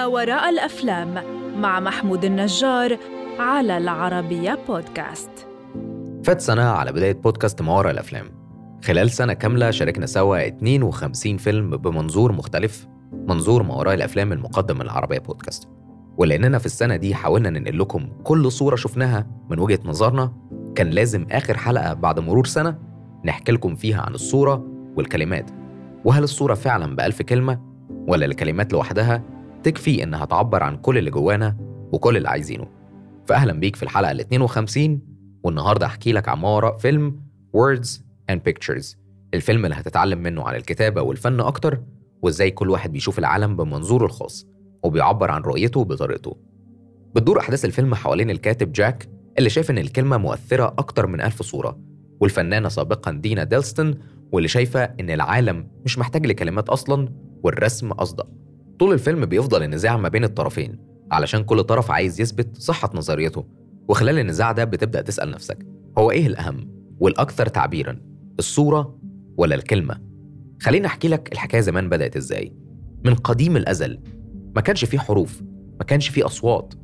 ما وراء الأفلام مع محمود النجار على العربية بودكاست. فات سنة على بداية بودكاست ما وراء الأفلام. خلال سنة كاملة شاركنا سوا 52 فيلم بمنظور مختلف منظور ما وراء الأفلام المقدم من العربية بودكاست. ولأننا في السنة دي حاولنا ننقل لكم كل صورة شفناها من وجهة نظرنا كان لازم آخر حلقة بعد مرور سنة نحكي لكم فيها عن الصورة والكلمات. وهل الصورة فعلا بألف كلمة ولا الكلمات لوحدها؟ تكفي إنها تعبر عن كل اللي جوانا وكل اللي عايزينه. فأهلا بيك في الحلقة ال 52 والنهاردة أحكي لك عن ما وراء فيلم Words and Pictures. الفيلم اللي هتتعلم منه عن الكتابة والفن أكتر وإزاي كل واحد بيشوف العالم بمنظوره الخاص وبيعبر عن رؤيته بطريقته. بتدور أحداث الفيلم حوالين الكاتب جاك اللي شايف إن الكلمة مؤثرة أكتر من ألف صورة والفنانة سابقا دينا ديلستون واللي شايفة إن العالم مش محتاج لكلمات أصلا والرسم أصدق. طول الفيلم بيفضل النزاع ما بين الطرفين علشان كل طرف عايز يثبت صحة نظريته وخلال النزاع ده بتبدأ تسأل نفسك هو إيه الأهم والأكثر تعبيرا الصورة ولا الكلمة؟ خليني أحكي لك الحكاية زمان بدأت إزاي. من قديم الأزل ما كانش فيه حروف ما كانش فيه أصوات.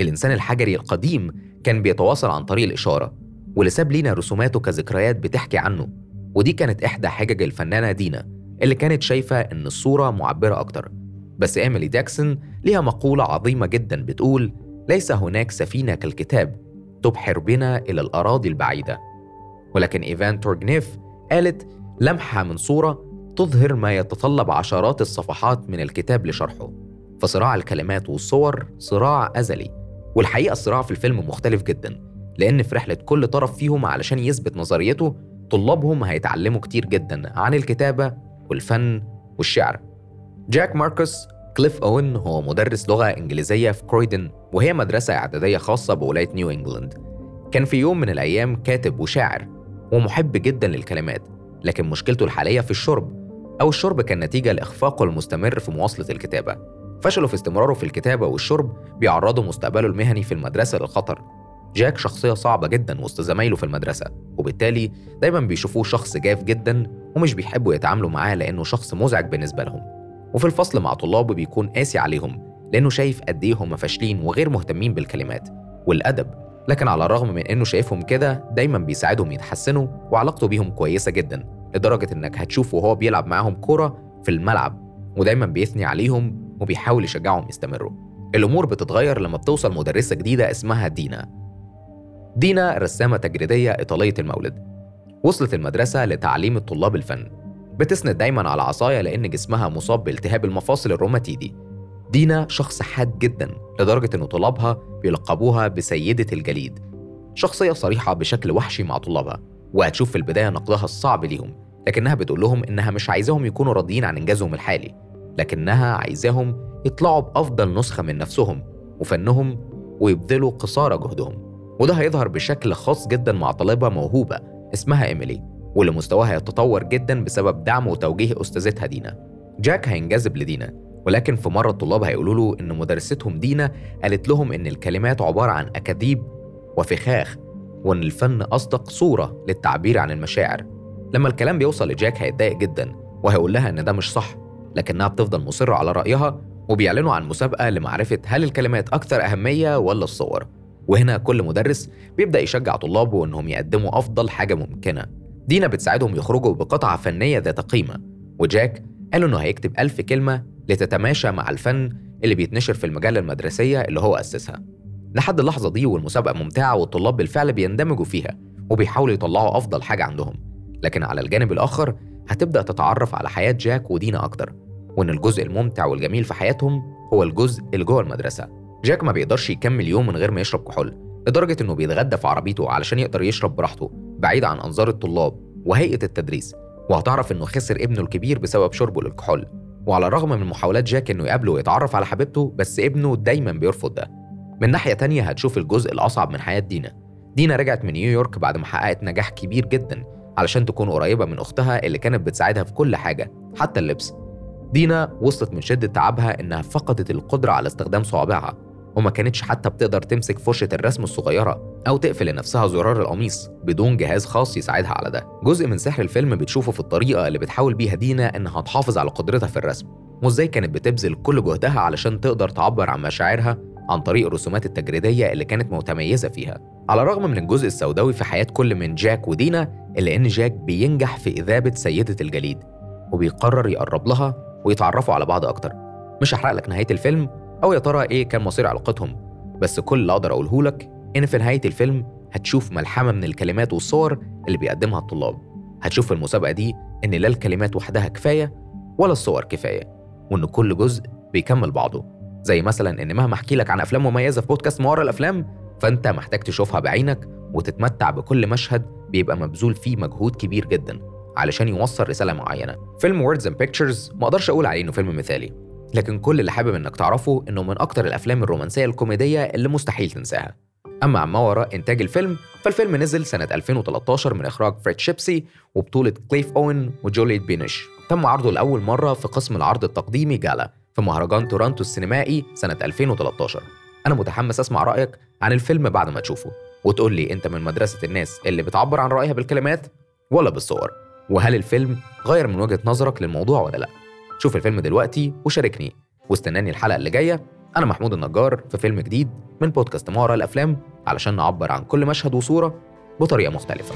الإنسان الحجري القديم كان بيتواصل عن طريق الإشارة واللي ساب لينا رسوماته كذكريات بتحكي عنه. ودي كانت إحدى حجج الفنانة دينا اللي كانت شايفة إن الصورة معبرة أكتر. بس إيميلي جاكسون ليها مقولة عظيمة جدا بتقول ليس هناك سفينة كالكتاب تبحر بنا إلى الأراضي البعيدة. ولكن إيفان تورجنيف قالت لمحة من صورة تظهر ما يتطلب عشرات الصفحات من الكتاب لشرحه فصراع الكلمات والصور صراع أزلي. والحقيقة الصراع في الفيلم مختلف جدا لأن في رحلة كل طرف فيهم علشان يثبت نظريته طلابهم هيتعلموا كتير جدا عن الكتابة والفن والشعر. جاك ماركوس كليف أوين هو مدرس لغة إنجليزية في كرويدن وهي مدرسة إعدادية خاصة بولاية نيو إنجلاند. كان في يوم من الأيام كاتب وشاعر ومحب جدا للكلمات لكن مشكلته الحالية في الشرب أو الشرب كان نتيجة لإخفاقه المستمر في مواصلة الكتابة. فشله في استمراره في الكتابة والشرب بيعرضوا مستقبله المهني في المدرسة للخطر. جاك شخصية صعبة جدا وسط زمايله في المدرسة وبالتالي دايما بيشوفوه شخص جاف جدا ومش بيحبوا يتعاملوا معاه لأنه شخص مزعج بالنسبة لهم. وفي الفصل مع طلابه بيكون قاسي عليهم لأنه شايف قد إيه هم فاشلين وغير مهتمين بالكلمات والأدب. لكن على الرغم من إنه شايفهم كده دايما بيساعدهم يتحسنوا وعلاقته بيهم كويسة جدا لدرجة إنك هتشوفه وهو بيلعب معاهم كورة في الملعب ودايما بيثني عليهم وبيحاول يشجعهم يستمروا. الأمور بتتغير لما بتوصل مدرسة جديدة اسمها دينا. دينا رسامة تجريدية إيطالية المولد. وصلت المدرسة لتعليم الطلاب الفن. بتسند دايما على عصاية لأن جسمها مصاب بالتهاب المفاصل الروماتيدي. دينا شخص حاد جدا لدرجة إن طلابها بيلقبوها بسيدة الجليد. شخصية صريحة بشكل وحشي مع طلابها وهتشوف في البداية نقدها الصعب ليهم لكنها بتقول لهم إنها مش عايزاهم يكونوا راضيين عن إنجازهم الحالي لكنها عايزاهم يطلعوا بأفضل نسخة من نفسهم وفنهم ويبذلوا قصارى جهدهم. وده هيظهر بشكل خاص جدا مع طالبة موهوبة اسمها إيميلي. واللي مستواها يتطور جدا بسبب دعم وتوجيه أستاذتها دينا جاك هينجذب لدينا ولكن في مرة الطلاب هيقولوا له إن مدرستهم دينا قالت لهم إن الكلمات عبارة عن أكاذيب وفخاخ وإن الفن أصدق صورة للتعبير عن المشاعر. لما الكلام بيوصل لجاك هيتضايق جدا وهيقول لها إن ده مش صح لكنها بتفضل مصرة على رأيها وبيعلنوا عن مسابقة لمعرفة هل الكلمات أكثر أهمية ولا الصور. وهنا كل مدرس بيبدأ يشجع طلابه إنهم يقدموا أفضل حاجة ممكنة. دينا بتساعدهم يخرجوا بقطعة فنية ذات قيمة وجاك قال إنه هيكتب ألف كلمة لتتماشى مع الفن اللي بيتنشر في المجلة المدرسية اللي هو أسسها. لحد اللحظة دي والمسابقة ممتعة والطلاب بالفعل بيندمجوا فيها وبيحاولوا يطلعوا أفضل حاجة عندهم. لكن على الجانب الآخر هتبدأ تتعرف على حياة جاك ودينا أكتر وإن الجزء الممتع والجميل في حياتهم هو الجزء اللي جوه المدرسة. جاك ما بيقدرش يكمل يوم من غير ما يشرب كحول لدرجة إنه بيتغدى في عربيته علشان يقدر يشرب براحته. بعيد عن أنظار الطلاب وهيئة التدريس وهتعرف إنه خسر ابنه الكبير بسبب شربه للكحول. وعلى الرغم من محاولات جاك إنه يقابله ويتعرف على حبيبته بس ابنه دايما بيرفض ده. من ناحية تانية هتشوف الجزء الأصعب من حياة دينا. دينا رجعت من نيويورك بعد ما حققت نجاح كبير جدا علشان تكون قريبة من أختها اللي كانت بتساعدها في كل حاجة حتى اللبس. دينا وصلت من شدة تعبها إنها فقدت القدرة على استخدام صوابعها. وما كانتش حتى بتقدر تمسك فرشة الرسم الصغيرة أو تقفل لنفسها زرار القميص بدون جهاز خاص يساعدها على ده. جزء من سحر الفيلم بتشوفه في الطريقة اللي بتحاول بيها دينا إنها تحافظ على قدرتها في الرسم وإزاي كانت بتبذل كل جهدها علشان تقدر تعبر عن مشاعرها عن طريق الرسومات التجريدية اللي كانت متميزة فيها. على الرغم من الجزء السوداوي في حياة كل من جاك ودينا إلا إن جاك بينجح في إذابة سيدة الجليد وبيقرر يقرب لها ويتعرفوا على بعض أكتر. مش هحرق لك نهاية الفيلم أو يا ترى إيه كان مصير علاقتهم. بس كل اللي أقدر أقوله لك إن في نهاية الفيلم هتشوف ملحمة من الكلمات والصور اللي بيقدمها الطلاب. هتشوف في المسابقة دي إن لا الكلمات وحدها كفاية ولا الصور كفاية وإن كل جزء بيكمل بعضه. زي مثلا إن مهما أحكي لك عن أفلام مميزة في بودكاست ما الأفلام فأنت محتاج تشوفها بعينك وتتمتع بكل مشهد بيبقى مبذول فيه مجهود كبير جدا علشان يوصل رسالة معينة. فيلم Words and Pictures ما أقدرش أقول عليه إنه فيلم مثالي. لكن كل اللي حابب إنك تعرفه إنه من أكتر الأفلام الرومانسية الكوميدية اللي مستحيل تنساها. أما عن ما وراء إنتاج الفيلم فالفيلم نزل سنة 2013 من إخراج فريد شيبسي وبطولة كليف أوين وجوليت بينيش تم عرضه لأول مرة في قسم العرض التقديمي جالا في مهرجان تورونتو السينمائي سنة 2013 أنا متحمس أسمع رأيك عن الفيلم بعد ما تشوفه وتقول لي أنت من مدرسة الناس اللي بتعبر عن رأيها بالكلمات ولا بالصور. وهل الفيلم غير من وجهة نظرك للموضوع ولا لأ؟ شوف الفيلم دلوقتي وشاركني. واستناني الحلقة اللي جاية. أنا محمود النجار في فيلم جديد من بودكاست ما الأفلام علشان نعبر عن كل مشهد وصورة بطريقة مختلفة.